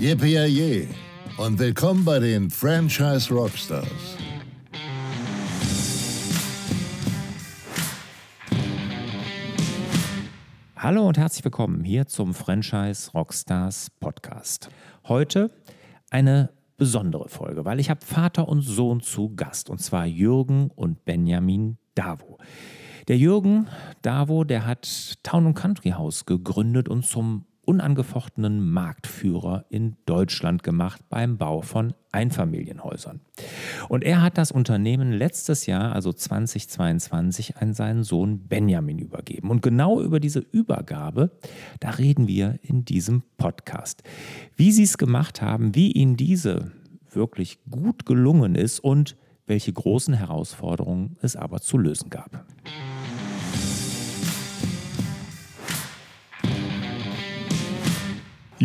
Yippie und willkommen bei den Franchise Rockstars. Hallo und herzlich willkommen hier zum Franchise Rockstars Podcast. Heute eine besondere Folge, weil ich habe Vater und Sohn zu Gast und zwar Jürgen und Benjamin Davo. Der Jürgen Davo, der hat Town Country House gegründet und zum unangefochtenen Marktführer in Deutschland gemacht beim Bau von Einfamilienhäusern. Und er hat das Unternehmen letztes Jahr, also 2022, an seinen Sohn Benjamin übergeben. Und genau über diese Übergabe, da reden wir in diesem Podcast. Wie sie es gemacht haben, wie ihnen diese wirklich gut gelungen ist und welche großen Herausforderungen es aber zu lösen gab.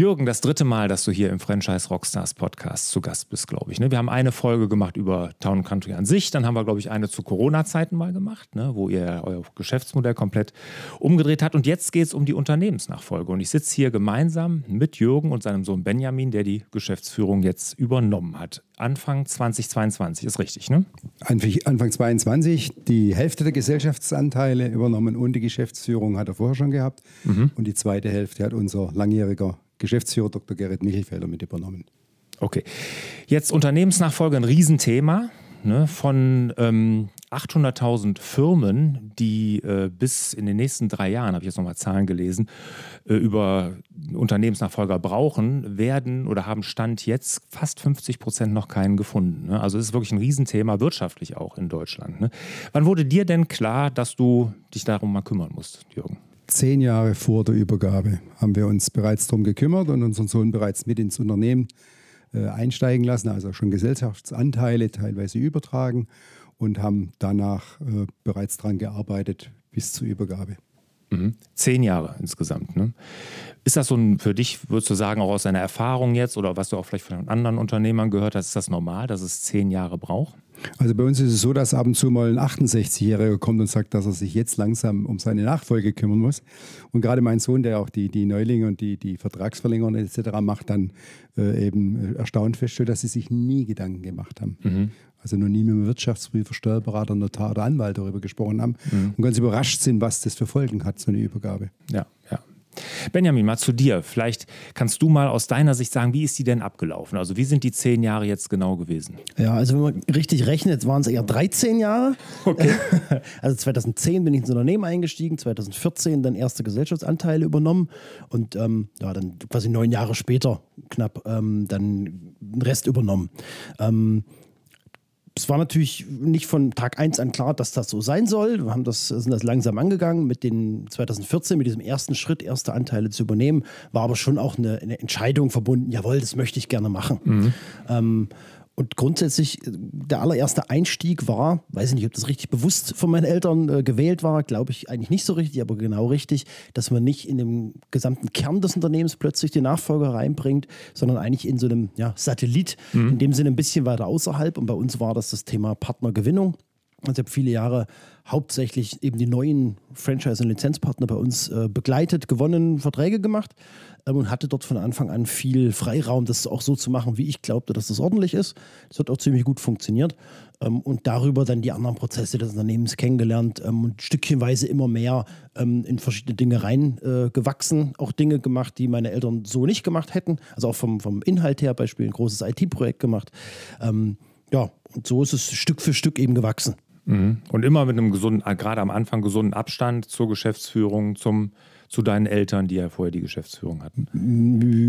Jürgen, das dritte Mal, dass du hier im Franchise Rockstars Podcast zu Gast bist, glaube ich. Ne? Wir haben eine Folge gemacht über Town Country an sich, dann haben wir, glaube ich, eine zu Corona-Zeiten mal gemacht, ne? wo ihr euer Geschäftsmodell komplett umgedreht habt. Und jetzt geht es um die Unternehmensnachfolge. Und ich sitze hier gemeinsam mit Jürgen und seinem Sohn Benjamin, der die Geschäftsführung jetzt übernommen hat. Anfang 2022, ist richtig, ne? Anfang 2022 die Hälfte der Gesellschaftsanteile übernommen und die Geschäftsführung hat er vorher schon gehabt. Mhm. Und die zweite Hälfte hat unser langjähriger Geschäftsführer Dr. Gerrit Michelfelder mit übernommen. Okay. Jetzt Unternehmensnachfolge ein Riesenthema. Ne, von ähm, 800.000 Firmen, die äh, bis in den nächsten drei Jahren, habe ich jetzt nochmal Zahlen gelesen, äh, über Unternehmensnachfolger brauchen, werden oder haben Stand jetzt fast 50 Prozent noch keinen gefunden. Ne? Also es ist wirklich ein Riesenthema, wirtschaftlich auch in Deutschland. Ne? Wann wurde dir denn klar, dass du dich darum mal kümmern musst, Jürgen? Zehn Jahre vor der Übergabe haben wir uns bereits darum gekümmert und unseren Sohn bereits mit ins Unternehmen äh, einsteigen lassen, also schon Gesellschaftsanteile teilweise übertragen und haben danach äh, bereits daran gearbeitet bis zur Übergabe. Mhm. Zehn Jahre insgesamt. Ne? Ist das so ein, für dich, würdest du sagen, auch aus deiner Erfahrung jetzt oder was du auch vielleicht von anderen Unternehmern gehört hast, ist das normal, dass es zehn Jahre braucht? Also bei uns ist es so, dass ab und zu mal ein 68-Jähriger kommt und sagt, dass er sich jetzt langsam um seine Nachfolge kümmern muss. Und gerade mein Sohn, der auch die, die Neulinge und die, die Vertragsverlängerungen etc. macht, dann äh, eben erstaunt feststellt, dass sie sich nie Gedanken gemacht haben. Mhm. Also noch nie mit einem Wirtschaftsprüfer, Steuerberater, Notar oder Anwalt darüber gesprochen haben mhm. und ganz überrascht sind, was das für Folgen hat, so eine Übergabe. Ja, ja. Benjamin, mal zu dir. Vielleicht kannst du mal aus deiner Sicht sagen, wie ist die denn abgelaufen? Also wie sind die zehn Jahre jetzt genau gewesen? Ja, also wenn man richtig rechnet, waren es eher 13 Jahre. Okay. Also 2010 bin ich ins Unternehmen eingestiegen, 2014 dann erste Gesellschaftsanteile übernommen und ähm, ja, dann quasi neun Jahre später knapp ähm, dann den Rest übernommen. Ähm, es war natürlich nicht von Tag 1 an klar, dass das so sein soll. Wir haben das, sind das langsam angegangen mit den 2014, mit diesem ersten Schritt, erste Anteile zu übernehmen, war aber schon auch eine, eine Entscheidung verbunden, jawohl, das möchte ich gerne machen. Mhm. Ähm, und grundsätzlich, der allererste Einstieg war, weiß ich nicht, ob das richtig bewusst von meinen Eltern äh, gewählt war, glaube ich eigentlich nicht so richtig, aber genau richtig, dass man nicht in dem gesamten Kern des Unternehmens plötzlich die Nachfolger reinbringt, sondern eigentlich in so einem ja, Satellit, mhm. in dem Sinne ein bisschen weiter außerhalb. Und bei uns war das das Thema Partnergewinnung. Also ich habe viele Jahre hauptsächlich eben die neuen Franchise- und Lizenzpartner bei uns äh, begleitet, gewonnen, Verträge gemacht ähm, und hatte dort von Anfang an viel Freiraum, das auch so zu machen, wie ich glaubte, dass das ordentlich ist. Das hat auch ziemlich gut funktioniert ähm, und darüber dann die anderen Prozesse des Unternehmens kennengelernt ähm, und stückchenweise immer mehr ähm, in verschiedene Dinge reingewachsen, äh, auch Dinge gemacht, die meine Eltern so nicht gemacht hätten, also auch vom, vom Inhalt her, Beispiel ein großes IT-Projekt gemacht. Ähm, ja, und so ist es Stück für Stück eben gewachsen. Mhm. Und immer mit einem gesunden, äh, gerade am Anfang gesunden Abstand zur Geschäftsführung, zum, zu deinen Eltern, die ja vorher die Geschäftsführung hatten.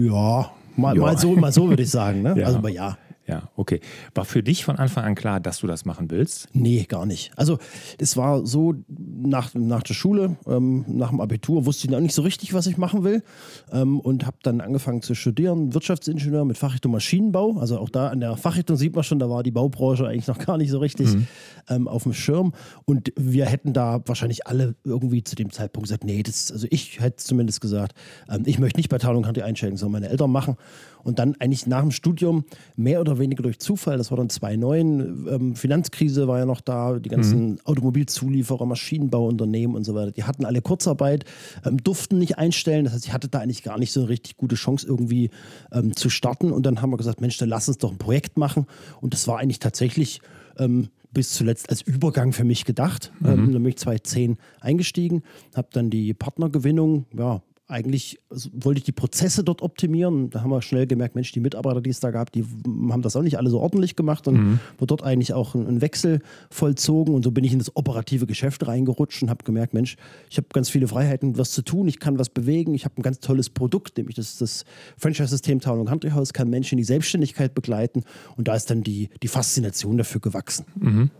Ja, mal, ja. mal so, mal so würde ich sagen. Ne? Ja. Also, aber ja. Ja, okay. War für dich von Anfang an klar, dass du das machen willst? Nee, gar nicht. Also es war so, nach, nach der Schule, ähm, nach dem Abitur, wusste ich noch nicht so richtig, was ich machen will ähm, und habe dann angefangen zu studieren, Wirtschaftsingenieur mit Fachrichtung Maschinenbau. Also auch da an der Fachrichtung sieht man schon, da war die Baubranche eigentlich noch gar nicht so richtig mhm. ähm, auf dem Schirm. Und wir hätten da wahrscheinlich alle irgendwie zu dem Zeitpunkt gesagt, nee, das, also ich hätte zumindest gesagt, ähm, ich möchte nicht bei Town Country einsteigen, sondern meine Eltern machen. Und dann eigentlich nach dem Studium mehr oder weniger weniger durch Zufall. Das war dann 2009. Ähm, Finanzkrise war ja noch da, die ganzen Automobilzulieferer, Maschinenbauunternehmen und so weiter. Die hatten alle Kurzarbeit, ähm, durften nicht einstellen. Das heißt, ich hatte da eigentlich gar nicht so eine richtig gute Chance, irgendwie ähm, zu starten. Und dann haben wir gesagt, Mensch, dann lass uns doch ein Projekt machen. Und das war eigentlich tatsächlich ähm, bis zuletzt als Übergang für mich gedacht. Ähm, dann bin ich 2010 eingestiegen, habe dann die Partnergewinnung, ja, eigentlich also wollte ich die Prozesse dort optimieren. Da haben wir schnell gemerkt, Mensch, die Mitarbeiter, die es da gab, die haben das auch nicht alle so ordentlich gemacht und mhm. wurde dort eigentlich auch ein, ein, Wechsel vollzogen. Und so bin ich in das operative Geschäft reingerutscht und habe gemerkt, Mensch, ich habe ganz viele Freiheiten, was zu tun, ich kann was bewegen, ich habe ein ganz tolles Produkt, nämlich das, das Franchise-System Town und Country House, kann Menschen in die Selbstständigkeit begleiten. Und da ist dann die, die Faszination dafür gewachsen. Mhm.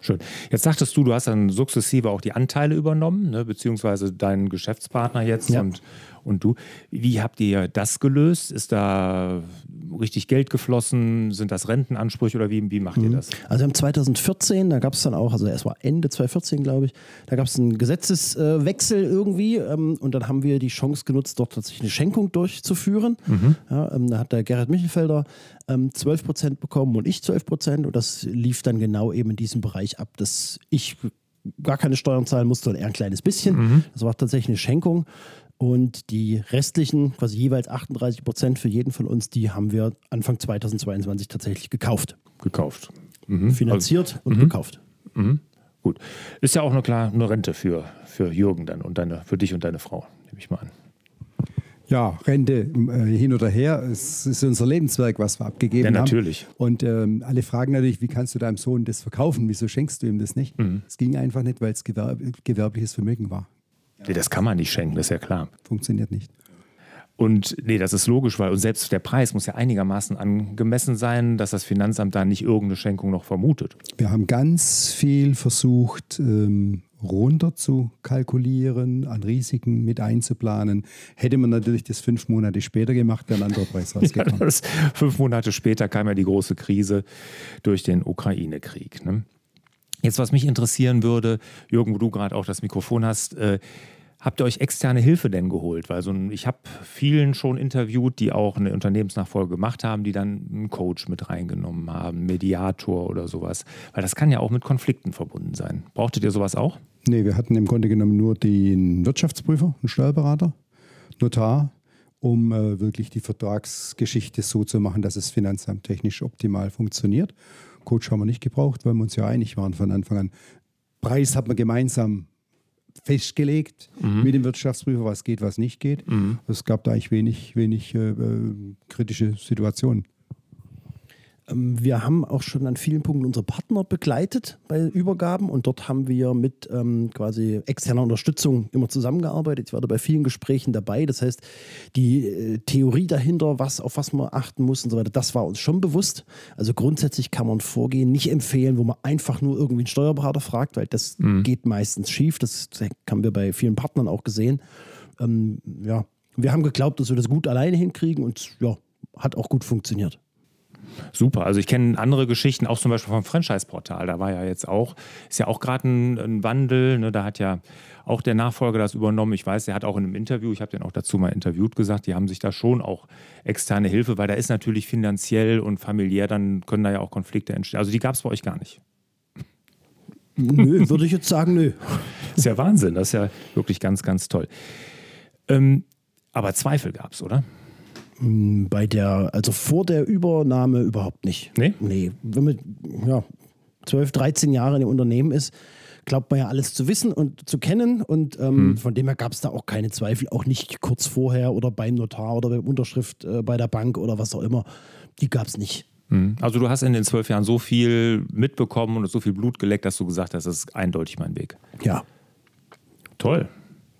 Schön. Jetzt sagtest du, du hast dann sukzessive auch die Anteile übernommen, ne, beziehungsweise deinen Geschäftspartner jetzt ja. und, und du. Wie habt ihr das gelöst? Ist da richtig Geld geflossen? Sind das Rentenansprüche oder wie, wie macht mhm. ihr das? Also im 2014, da gab es dann auch, also es war Ende 2014, glaube ich, da gab es einen Gesetzeswechsel irgendwie ähm, und dann haben wir die Chance genutzt, dort tatsächlich eine Schenkung durchzuführen. Mhm. Ja, ähm, da hat der Gerhard Michelfelder ähm, 12 Prozent bekommen und ich 12 Prozent. Und das lief dann genau eben in diesem Bereich ab, dass ich gar keine Steuern zahlen musste, sondern eher ein kleines bisschen. Mhm. Das war tatsächlich eine Schenkung. Und die restlichen, quasi jeweils 38 Prozent für jeden von uns, die haben wir Anfang 2022 tatsächlich gekauft. Gekauft. Mhm. Finanziert also, und mhm. gekauft. Mhm. Gut. Ist ja auch eine klar eine Rente für, für Jürgen dann und deine, für dich und deine Frau, nehme ich mal an. Ja, Rente äh, hin oder her, es ist unser Lebenswerk, was wir abgegeben haben. Ja, natürlich. Haben. Und ähm, alle fragen natürlich, wie kannst du deinem Sohn das verkaufen? Wieso schenkst du ihm das nicht? Mhm. Es ging einfach nicht, weil es gewerb gewerbliches Vermögen war. Nee, das kann man nicht schenken, das ist ja klar. Funktioniert nicht. Und nee, das ist logisch, weil und selbst der Preis muss ja einigermaßen angemessen sein, dass das Finanzamt da nicht irgendeine Schenkung noch vermutet. Wir haben ganz viel versucht, ähm, runter zu kalkulieren, an Risiken mit einzuplanen. Hätte man natürlich das fünf Monate später gemacht, wäre ein anderer Preis rausgekommen. ja, das, fünf Monate später kam ja die große Krise durch den Ukraine-Krieg. Ne? Jetzt, was mich interessieren würde, Jürgen, wo du gerade auch das Mikrofon hast, äh, Habt ihr euch externe Hilfe denn geholt? Weil so ein, ich habe vielen schon interviewt, die auch eine Unternehmensnachfolge gemacht haben, die dann einen Coach mit reingenommen haben, Mediator oder sowas. Weil das kann ja auch mit Konflikten verbunden sein. Brauchtet ihr sowas auch? Nee, wir hatten im Grunde genommen nur den Wirtschaftsprüfer, einen Steuerberater, Notar, um äh, wirklich die Vertragsgeschichte so zu machen, dass es finanzamttechnisch optimal funktioniert. Coach haben wir nicht gebraucht, weil wir uns ja einig waren von Anfang an. Preis hat man gemeinsam festgelegt mhm. mit dem Wirtschaftsprüfer, was geht, was nicht geht. Mhm. Es gab da eigentlich wenig, wenig äh, äh kritische Situationen. Ähm, wir haben auch schon an vielen Punkten unsere Partner begleitet bei Übergaben und dort haben wir mit ähm, quasi externer Unterstützung immer zusammengearbeitet. Ich war da bei vielen Gesprächen dabei. Das heißt, die äh, Theorie dahinter, was, auf was man achten muss und so weiter, das war uns schon bewusst. Also grundsätzlich kann man vorgehen, nicht empfehlen, wo man einfach nur irgendwie einen Steuerberater fragt, weil das mhm. geht meistens schief. Das haben wir bei vielen Partnern auch gesehen. Ähm, ja, wir haben geglaubt, dass wir das gut alleine hinkriegen und ja, hat auch gut funktioniert. Super. Also ich kenne andere Geschichten, auch zum Beispiel vom Franchise-Portal. Da war ja jetzt auch, ist ja auch gerade ein, ein, Wandel. Ne? Da hat ja auch der Nachfolger das übernommen. Ich weiß, der hat auch in einem Interview, ich habe den auch dazu mal interviewt, gesagt, die haben sich da schon auch externe Hilfe, weil da ist natürlich finanziell und familiär, dann können da ja auch Konflikte entstehen. Also die gab es bei euch gar nicht. Nö, würde ich jetzt sagen, nö. ist ja Wahnsinn, das ist ja wirklich ganz, ganz toll. Ähm, aber Zweifel gab es, oder? Hm, bei der, also vor der Übernahme überhaupt nicht. Nee? Nee. Wenn man ja, 12, 13 Jahre in dem Unternehmen ist, glaubt man ja alles zu wissen und zu kennen. Und ähm, hm. von dem her gab es da auch keine Zweifel, auch nicht kurz vorher oder beim Notar oder beim Unterschrift äh, bei der Bank oder was auch immer. Die gab es nicht. Hm. Also du hast in den zwölf Jahren so viel mitbekommen und so viel Blut geleckt, dass du gesagt hast, das ist eindeutig mein Weg. Ja. Toll.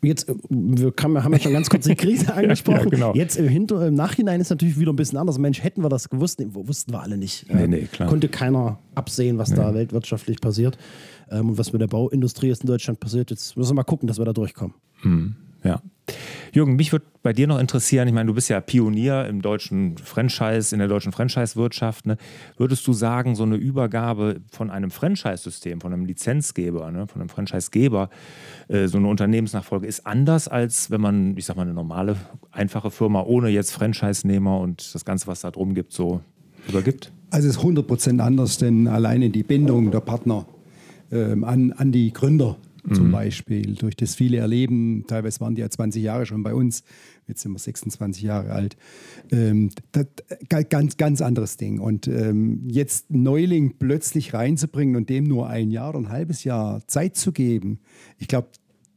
Jetzt, äh, wir haben ja schon ganz kurz die Krise angesprochen. ja, genau. Jetzt im, Hinter-, im Nachhinein ist natürlich wieder ein bisschen anders. Mensch, hätten wir das gewusst, nee, wussten wir alle nicht. Nee, nee, klar. Konnte keiner absehen, was nee. da weltwirtschaftlich passiert ähm, und was mit der Bauindustrie jetzt in Deutschland passiert. Jetzt müssen wir mal gucken, dass wir da durchkommen. Hm, ja. Jürgen, mich würde bei dir noch interessieren, ich meine, du bist ja Pionier im deutschen Franchise, in der deutschen Franchise-Wirtschaft. Ne? Würdest du sagen, so eine Übergabe von einem Franchise-System, von einem Lizenzgeber, ne? von einem Franchisegeber, äh, so eine Unternehmensnachfolge ist anders, als wenn man, ich sag mal, eine normale, einfache Firma ohne jetzt Franchise-Nehmer und das Ganze, was da drum gibt, so übergibt? Also es ist 100 Prozent anders, denn alleine die Bindung der Partner ähm, an, an die Gründer zum mhm. Beispiel, durch das viele Erleben, teilweise waren die ja 20 Jahre schon bei uns, jetzt sind wir 26 Jahre alt, ähm, das, ganz, ganz anderes Ding. Und ähm, jetzt Neuling plötzlich reinzubringen und dem nur ein Jahr oder ein halbes Jahr Zeit zu geben, ich glaube,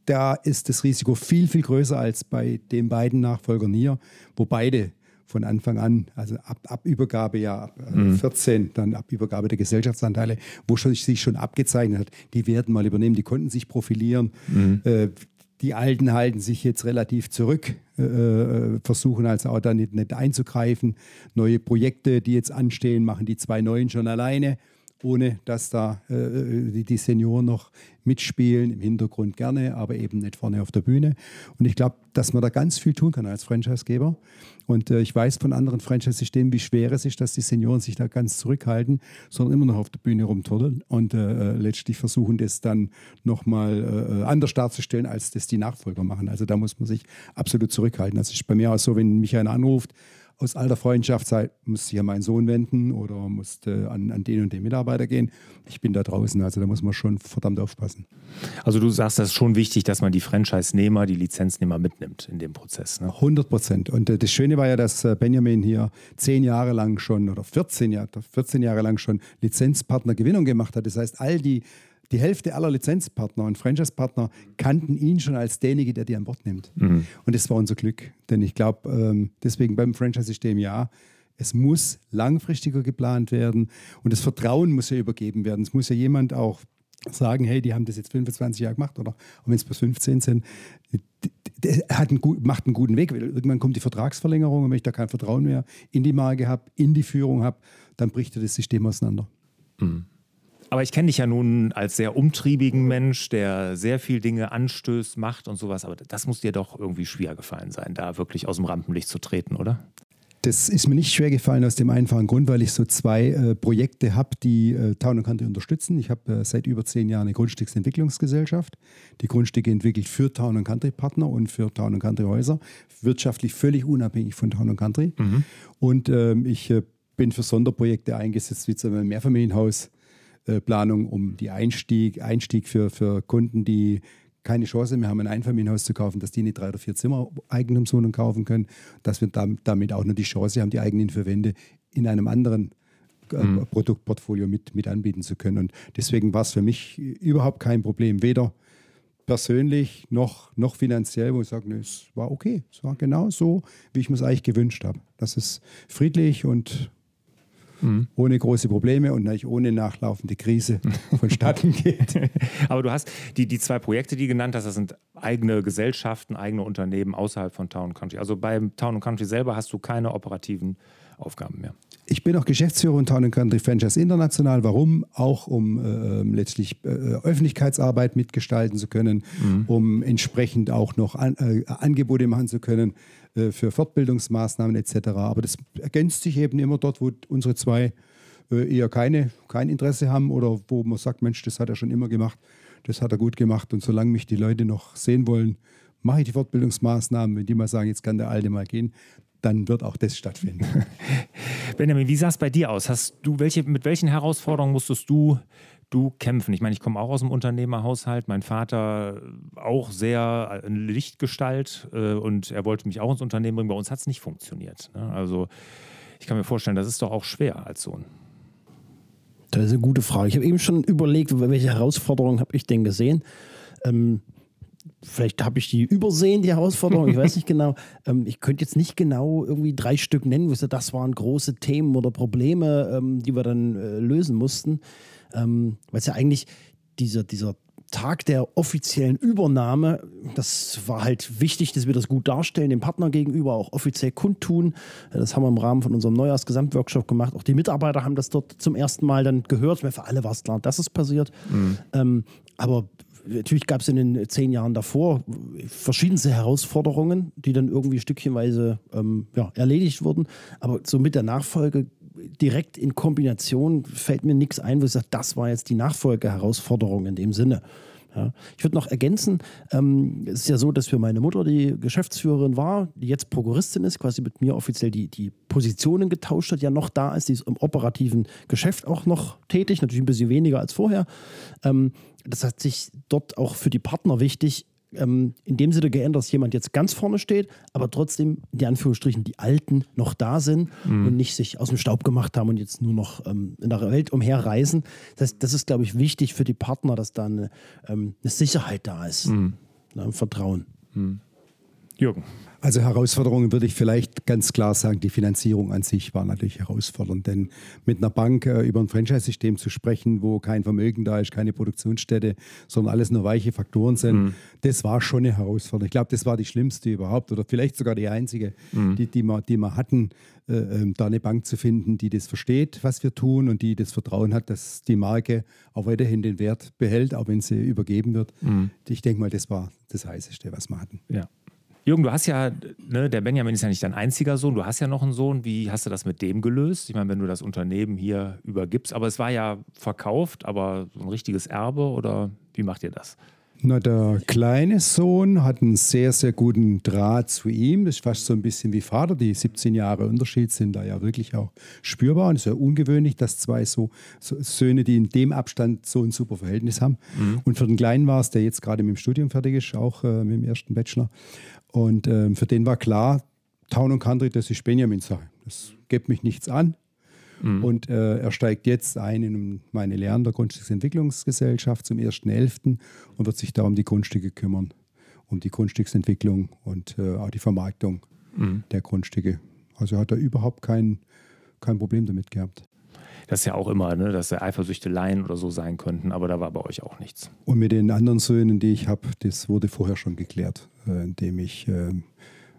da ist das Risiko viel, viel größer als bei den beiden Nachfolgern hier, wo beide von Anfang an, also ab, ab Übergabe ja ab äh, mhm. 14, dann ab Übergabe der Gesellschaftsanteile, wo schon, sich schon abgezeichnet hat, die werden mal übernehmen, die konnten sich profilieren. Mhm. Äh, die Alten halten sich jetzt relativ zurück, äh, äh, versuchen also auch da nicht, nicht einzugreifen. Neue Projekte, die jetzt anstehen, machen die zwei Neuen schon alleine ohne dass da äh, die, die, Senioren noch mitspielen, im Hintergrund gerne, aber eben nicht vorne auf der Bühne. Und ich glaube, dass man da ganz viel tun kann als Franchisegeber. Und äh, ich weiß von anderen Franchise-Systemen, wie schwer es ist, dass die Senioren sich da ganz zurückhalten, sondern immer noch auf der Bühne rumturteln und äh, äh letztlich versuchen, das dann nochmal äh, anders darzustellen, als das die Nachfolger machen. Also da muss man sich absolut zurückhalten. Das ist bei mir auch so, wenn mich einer anruft, aus alter Freundschaft sei, muss an meinen Sohn wenden oder muss äh, an, an den und den Mitarbeiter gehen. Ich bin da draußen, also da muss man schon verdammt aufpassen. Also du sagst, das ist schon wichtig, dass man die Franchise-Nehmer, die Lizenznehmer mitnimmt in dem Prozess. Ne? 100 Prozent. Und äh, das Schöne war ja, dass äh, Benjamin hier zehn Jahre lang schon oder 14 Jahre, 14 Jahre lang schon Lizenzpartnergewinnung gemacht hat. Das heißt, all die die Hälfte aller Lizenzpartner und Franchise-Partner kannten ihn schon als derjenige, der die an Bord nimmt. Mhm. Und das war unser Glück. Denn ich glaube, ähm, deswegen beim Franchise-System ja, es muss langfristiger geplant werden und das Vertrauen muss ja übergeben werden. Es muss ja jemand auch sagen, hey, die haben das jetzt 25 Jahre gemacht oder wenn es bis 15 sind, hat einen, macht einen guten Weg. Irgendwann kommt die Vertragsverlängerung und wenn ich da kein Vertrauen mehr in die Marke habe, in die Führung habe, dann bricht das System auseinander. Mhm. Aber ich kenne dich ja nun als sehr umtriebigen Mensch, der sehr viel Dinge anstößt, macht und sowas. Aber das muss dir doch irgendwie schwer gefallen sein, da wirklich aus dem Rampenlicht zu treten, oder? Das ist mir nicht schwer gefallen aus dem einfachen Grund, weil ich so zwei äh, Projekte habe, die äh, Town Country unterstützen. Ich habe äh, seit über zehn Jahren eine Grundstücksentwicklungsgesellschaft, die Grundstücke entwickelt für Town Country Partner und für Town Country Häuser, wirtschaftlich völlig unabhängig von Town Country. Mhm. Und ähm, ich äh, bin für Sonderprojekte eingesetzt, wie zum Beispiel ein Mehrfamilienhaus äh, Planung um die Einstieg, Einstieg für, für Kunden, die keine Chance mehr haben, ein Einfamilienhaus zu kaufen, dass die nicht drei oder vier Zimmer Eigentumswohnung kaufen können, dass wir damit auch nur die Chance haben, die eigenen vier Wände in einem anderen äh, mhm. Produktportfolio mit, mit anbieten zu können. Und deswegen war es für mich überhaupt kein Problem, weder persönlich noch, noch finanziell, wo ich sage, nee, es war okay. Es war genau so, wie ich mir es eigentlich gewünscht habe. Das ist friedlich und mhm. ohne große Probleme und natürlich ohne nachlaufende Krise vonstatten geht. Aber du hast die, die zwei Projekte, die genannt hast, das sind eigene Gesellschaften, eigene Unternehmen außerhalb von Town Country. Also beim Town Country selber hast du keine operativen Aufgaben mehr. Ich bin auch Geschäftsführer von Town Country Franchise International. Warum? Auch um äh, ähm, letztlich äh, Öffentlichkeitsarbeit mitgestalten zu können, mhm. um entsprechend auch noch an, äh, Angebote machen zu können äh, für Fortbildungsmaßnahmen etc. Aber das ergänzt sich eben immer dort, wo unsere zwei äh, eher keine, kein Interesse haben oder wo man sagt, Mensch, das hat er schon immer gemacht, das hat er gut gemacht und solange mich die Leute noch sehen wollen, mache ich die Fortbildungsmaßnahmen. Wenn die mal sagen, jetzt kann der Alte mal gehen, dann wird auch das stattfinden. Benjamin, wie sah es bei dir aus? Hast du welche, mit welchen Herausforderungen musstest du du kämpfen? Ich meine, ich komme auch aus dem Unternehmerhaushalt. Mein Vater auch sehr äh, Lichtgestalt äh, und er wollte mich auch ins Unternehmen bringen. Bei uns hat es nicht funktioniert. Ne? Also ich kann mir vorstellen, das ist doch auch schwer als Sohn. Das ist eine gute Frage. Ich habe eben schon überlegt, welche Herausforderungen habe ich denn gesehen. Ähm, vielleicht habe ich die übersehen, die Herausforderung, ich weiß nicht genau. Ähm, ich könnte jetzt nicht genau irgendwie drei Stück nennen, wo das waren große Themen oder Probleme, ähm, die wir dann äh, lösen mussten ähm, weil es ja eigentlich dieser, dieser Tag der offiziellen Übernahme, das war halt wichtig, dass wir das gut darstellen, dem Partner gegenüber auch offiziell kundtun. Das haben wir im Rahmen von unserem Neujahrsgesamtworkshop gemacht. Auch die Mitarbeiter haben das dort zum ersten Mal dann gehört. Für alle war es klar, dass es passiert. Mhm. Ähm, aber natürlich gab es in den zehn Jahren davor verschiedenste Herausforderungen, die dann irgendwie stückchenweise ähm, ja, erledigt wurden. Aber so mit der Nachfolge direkt in Kombination fällt mir nichts ein, wo ich sage, das war jetzt die Nachfolgeherausforderung in dem Sinne. Ja. Ich würde noch ergänzen, ähm, es ist ja so, dass für meine Mutter, die Geschäftsführerin war, die jetzt Prokuristin ist, quasi mit mir offiziell die, die Positionen getauscht hat, ja noch da ist, die ist im operativen Geschäft auch noch tätig, natürlich ein bisschen weniger als vorher. Ähm, das hat sich dort auch für die Partner wichtig ähm, in dem Sinne geändert, dass jemand jetzt ganz vorne steht, aber trotzdem, in die Anführungsstrichen, die Alten noch da sind mhm. und nicht sich aus dem Staub gemacht haben und jetzt nur noch ähm, in der Welt umherreisen. Das, das ist, glaube ich, wichtig für die Partner, dass da eine, ähm, eine Sicherheit da ist, mhm. ein Vertrauen. Mhm. Jürgen. Also Herausforderungen würde ich vielleicht ganz klar sagen, die Finanzierung an sich war natürlich herausfordernd, denn mit einer Bank äh, über ein Franchise-System zu sprechen, wo kein Vermögen da ist, keine Produktionsstätte, sondern alles nur weiche Faktoren sind, mhm. das war schon eine Herausforderung. Ich glaube, das war die schlimmste überhaupt oder vielleicht sogar die einzige, mhm. die, die, wir, die wir hatten, äh, äh, da eine Bank zu finden, die das versteht, was wir tun und die das Vertrauen hat, dass die Marke auch weiterhin den Wert behält, auch wenn sie übergeben wird. Mhm. Ich denke mal, das war das Heißeste, was wir hatten. Ja. Jürgen, du hast ja, ne, der Benjamin ist ja nicht dein einziger Sohn, du hast ja noch einen Sohn. Wie hast du das mit dem gelöst? Ich meine, wenn du das Unternehmen hier übergibst, aber es war ja verkauft, aber so ein richtiges Erbe oder wie macht ihr das? Na, der kleine Sohn hat einen sehr, sehr guten Draht zu ihm. Das ist fast so ein bisschen wie Vater. Die 17 Jahre Unterschied sind da ja wirklich auch spürbar. Und es ist ja ungewöhnlich, dass zwei so, so, Söhne, die in dem Abstand so ein super Verhältnis haben. Mhm. Und für den Kleinen war es, der jetzt gerade mit dem Studium fertig ist, auch äh, mit dem ersten Bachelor, und ähm, für den war klar, Town und Country, das ist Benjamins Sache. Das geht mich nichts an. Mhm. Und äh, er steigt jetzt ein in meine Lehre der Grundstücksentwicklungsgesellschaft zum 1.11. und wird sich da um die Grundstücke kümmern, um die Grundstücksentwicklung und äh, auch die Vermarktung mhm. der Grundstücke. Also hat er überhaupt kein, kein Problem damit gehabt. Das ist ja auch immer, ne, dass Eifersüchteleien oder so sein könnten, aber da war bei euch auch nichts. Und mit den anderen Söhnen, die ich habe, das wurde vorher schon geklärt, äh, indem ich äh,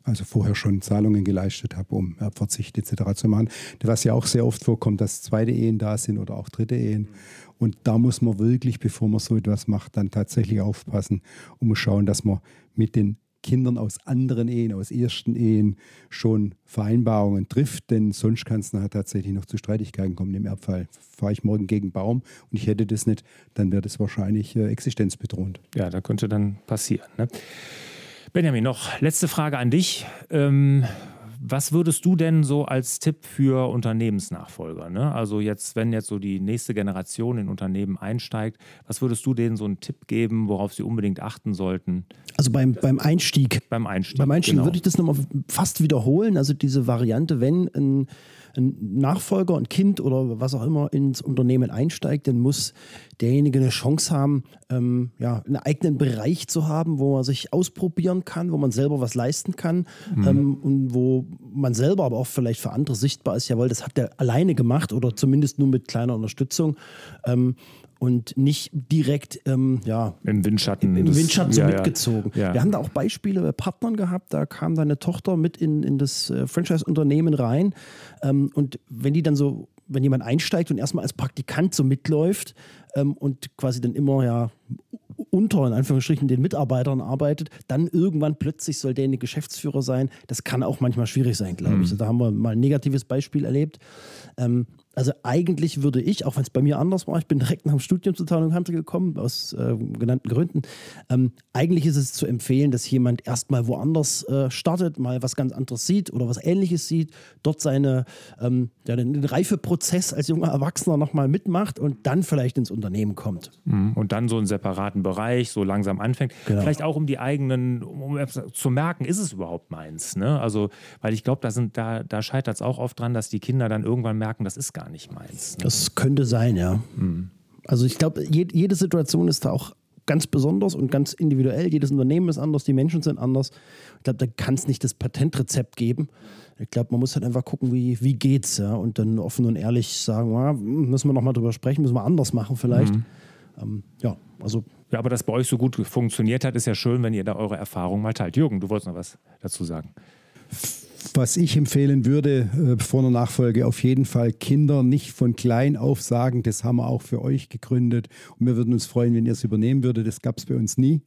also vorher schon Zahlungen geleistet habe, um Erbverzicht etc. zu machen. Was ja auch sehr oft vorkommt, dass zweite Ehen da sind oder auch dritte Ehen. Und da muss man wirklich, bevor man so etwas macht, dann tatsächlich aufpassen und muss schauen, dass man mit den Kindern aus anderen Ehen, aus ersten Ehen schon Vereinbarungen trifft, denn sonst kann es nachher tatsächlich noch zu Streitigkeiten kommen. Im Erbfall fahre ich morgen gegen Baum und ich hätte das nicht, dann wäre das wahrscheinlich äh, existenzbedrohend. Ja, da könnte dann passieren. Ne? Benjamin, noch letzte Frage an dich. Ähm, was würdest du denn so als Tipp für Unternehmensnachfolger? Ne? Also jetzt, wenn jetzt so die nächste Generation in Unternehmen einsteigt, was würdest du denen so einen Tipp geben, worauf sie unbedingt achten sollten? Also beim, beim Einstieg. Beim Einstieg. Beim Einstieg genau. würde ich das nochmal fast wiederholen. Also diese Variante, wenn ein ein Nachfolger, ein Kind oder was auch immer ins Unternehmen einsteigt, dann muss derjenige eine Chance haben, ähm, ja, einen eigenen Bereich zu haben, wo man sich ausprobieren kann, wo man selber was leisten kann mhm. ähm, und wo man selber aber auch vielleicht für andere sichtbar ist, jawohl, das hat der alleine gemacht oder zumindest nur mit kleiner Unterstützung. Ähm, und nicht direkt ähm, ja, im Windschatten, im, im Windschatten so ja, mitgezogen. Ja. Wir haben da auch Beispiele bei Partnern gehabt, da kam deine Tochter mit in, in das äh, Franchise-Unternehmen rein ähm, und wenn die dann so, wenn jemand einsteigt und erstmal als Praktikant so mitläuft ähm, und quasi dann immer ja unter, in Anführungsstrichen, den Mitarbeitern arbeitet, dann irgendwann plötzlich soll der eine Geschäftsführer sein. Das kann auch manchmal schwierig sein, glaube ich. Mhm. Da haben wir mal ein negatives Beispiel erlebt. Ähm, also eigentlich würde ich, auch wenn es bei mir anders war, ich bin direkt nach dem Studium zu Town Country gekommen, aus äh, genannten Gründen, ähm, eigentlich ist es zu empfehlen, dass jemand erstmal woanders äh, startet, mal was ganz anderes sieht oder was ähnliches sieht, dort seine, ähm, ja, den, den Reifeprozess als junger Erwachsener nochmal mitmacht und dann vielleicht ins Unternehmen kommt. Mhm. Und dann so einen separaten Bereich so langsam anfängt. Genau. Vielleicht auch um die eigenen, um zu merken, ist es überhaupt meins. Ne? Also, weil ich glaube, da, da, da scheitert es auch oft dran, dass die Kinder dann irgendwann merken, das ist gar gar nicht meins. Ne? Das könnte sein, ja. Mhm. Also ich glaube, jede Situation ist da auch ganz besonders und ganz individuell. Jedes Unternehmen ist anders, die Menschen sind anders. Ich glaube, da kann es nicht das Patentrezept geben. Ich glaube, man muss halt einfach gucken, wie, wie geht's, ja, und dann offen und ehrlich sagen, ja, müssen wir nochmal drüber sprechen, müssen wir anders machen vielleicht. Mhm. Ähm, ja, also. Ja, aber dass bei euch so gut funktioniert hat, ist ja schön, wenn ihr da eure Erfahrungen mal teilt. Jürgen, du wolltest noch was dazu sagen. Was ich empfehlen würde äh, vor einer Nachfolge, auf jeden Fall Kinder nicht von klein auf sagen, das haben wir auch für euch gegründet und wir würden uns freuen, wenn ihr es übernehmen würdet. Das gab es bei uns nie.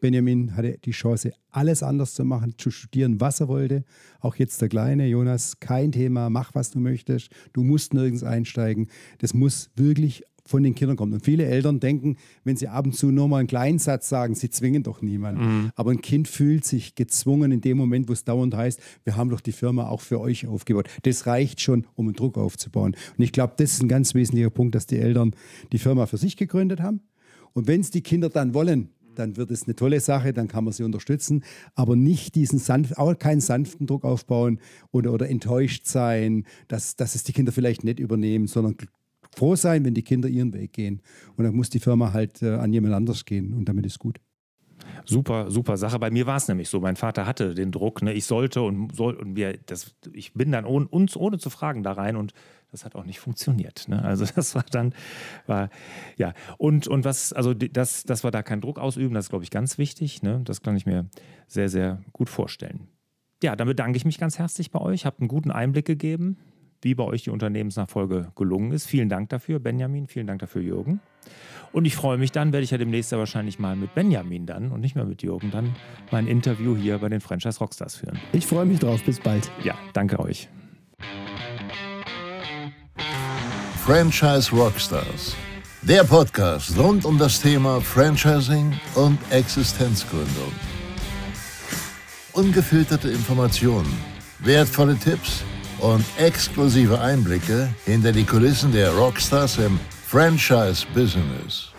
Benjamin hatte die Chance, alles anders zu machen, zu studieren, was er wollte. Auch jetzt der Kleine, Jonas, kein Thema, mach was du möchtest. Du musst nirgends einsteigen. Das muss wirklich von den Kindern kommt. Und viele Eltern denken, wenn sie ab und zu nur mal einen kleinen Satz sagen, sie zwingen doch niemanden. Mhm. Aber ein Kind fühlt sich gezwungen in dem Moment, wo es dauernd heißt, wir haben doch die Firma auch für euch aufgebaut. Das reicht schon, um einen Druck aufzubauen. Und ich glaube, das ist ein ganz wesentlicher Punkt, dass die Eltern die Firma für sich gegründet haben. Und wenn es die Kinder dann wollen, dann wird es eine tolle Sache, dann kann man sie unterstützen, aber nicht diesen sanft, auch keinen sanften Druck aufbauen oder, oder enttäuscht sein, dass, dass es die Kinder vielleicht nicht übernehmen, sondern froh sein, wenn die Kinder ihren Weg gehen. Und dann muss die Firma halt äh, an jemand anders gehen und damit ist gut. Super, super Sache. Bei mir war es nämlich so. Mein Vater hatte den Druck, ne? ich sollte und soll und wir, das, ich bin dann ohne, uns ohne zu fragen da rein und das hat auch nicht funktioniert. Ne? Also das war dann, war, ja. Und, und was, also das, dass wir da keinen Druck ausüben, das ist, glaube ich, ganz wichtig. Ne? Das kann ich mir sehr, sehr gut vorstellen. Ja, dann bedanke ich mich ganz herzlich bei euch. Habt einen guten Einblick gegeben wie bei euch die Unternehmensnachfolge gelungen ist. Vielen Dank dafür, Benjamin. Vielen Dank dafür, Jürgen. Und ich freue mich dann, werde ich ja demnächst ja wahrscheinlich mal mit Benjamin dann und nicht mehr mit Jürgen dann mein Interview hier bei den Franchise Rockstars führen. Ich freue mich drauf. Bis bald. Ja, danke euch. Franchise Rockstars. Der Podcast rund um das Thema Franchising und Existenzgründung. Ungefilterte Informationen, wertvolle Tipps und exklusive Einblicke hinter die Kulissen der Rockstars im Franchise-Business.